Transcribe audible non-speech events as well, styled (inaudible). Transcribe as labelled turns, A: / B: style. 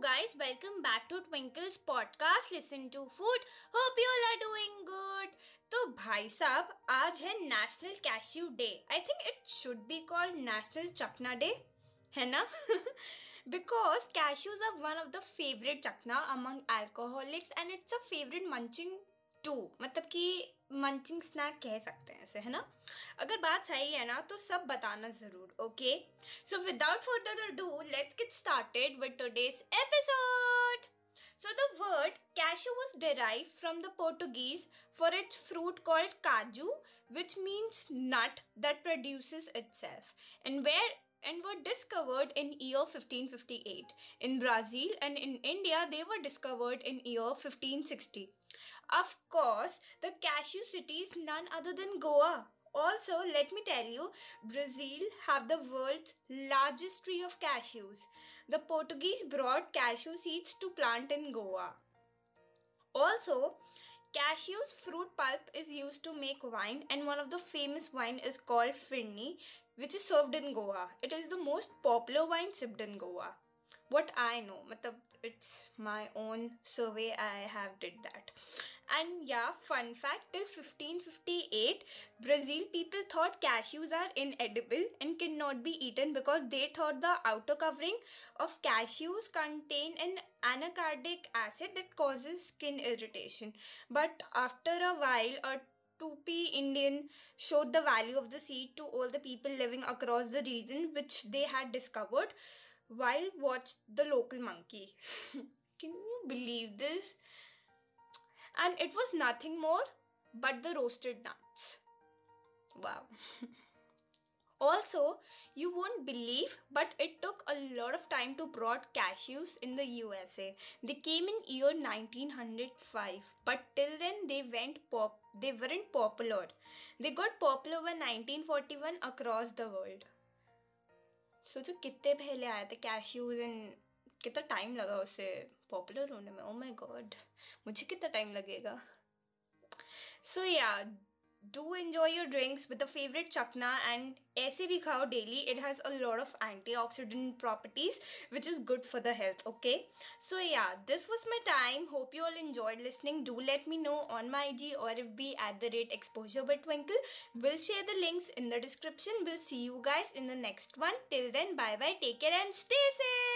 A: guys, welcome back to Twinkle's podcast Listen to Food. Hope you all are doing good. तो भाई साहब आज है national cashew day I think it should be called national chakna day है ना because cashews are one of the favourite chakna among alcoholics and it's a favourite munching too मतलब कि munching snack कह सकते हैं ऐसे, है ना? अगर बात सही है ना तो सब बताना ज़रूर okay so without further do let's get started with today's episode so the word cashew was derive from the Portuguese for its fruit called caju which means nut that produce itself and where and were discovered in year 1558 in Brazil and in India they were discovered in year 1560. Of course, the cashew city is none other than Goa. Also, let me tell you, Brazil have the world's largest tree of cashews. The Portuguese brought cashew seeds to plant in Goa. Also, cashew's fruit pulp is used to make wine and one of the famous wine is called Feni which is served in Goa. It is the most popular wine sipped in Goa what i know it's my own survey i have did that and yeah fun fact till 1558 brazil people thought cashews are inedible and cannot be eaten because they thought the outer covering of cashews contain an anacardic acid that causes skin irritation but after a while a Tupi Indian showed the value of the seed to all the people living across the region which they had discovered while watched the local monkey. (laughs) Can you believe this? And it was nothing more but the roasted nuts. Wow. (laughs) also, you won't believe, but it took a lot of time to brought cashews in the USA. They came in year 1905, but till then they went pop. They weren't popular. They got popular in 1941 across the world. सोचो कितने पहले आए थे cashews and कितना time लगा उसे popular होने में? ओ माय गॉड मुझे कितना टाइम लगेगा? So yeah do enjoy your drinks with a favourite chakna and ऐसे भी खाओ daily it has a lot of antioxidant properties which is good for the health okay so yeah this was my time hope you all enjoyed listening do let me know on my G or if be at the rate exposure but twinkle will share the links in the description will see you guys in the next one till then bye bye take care and stay safe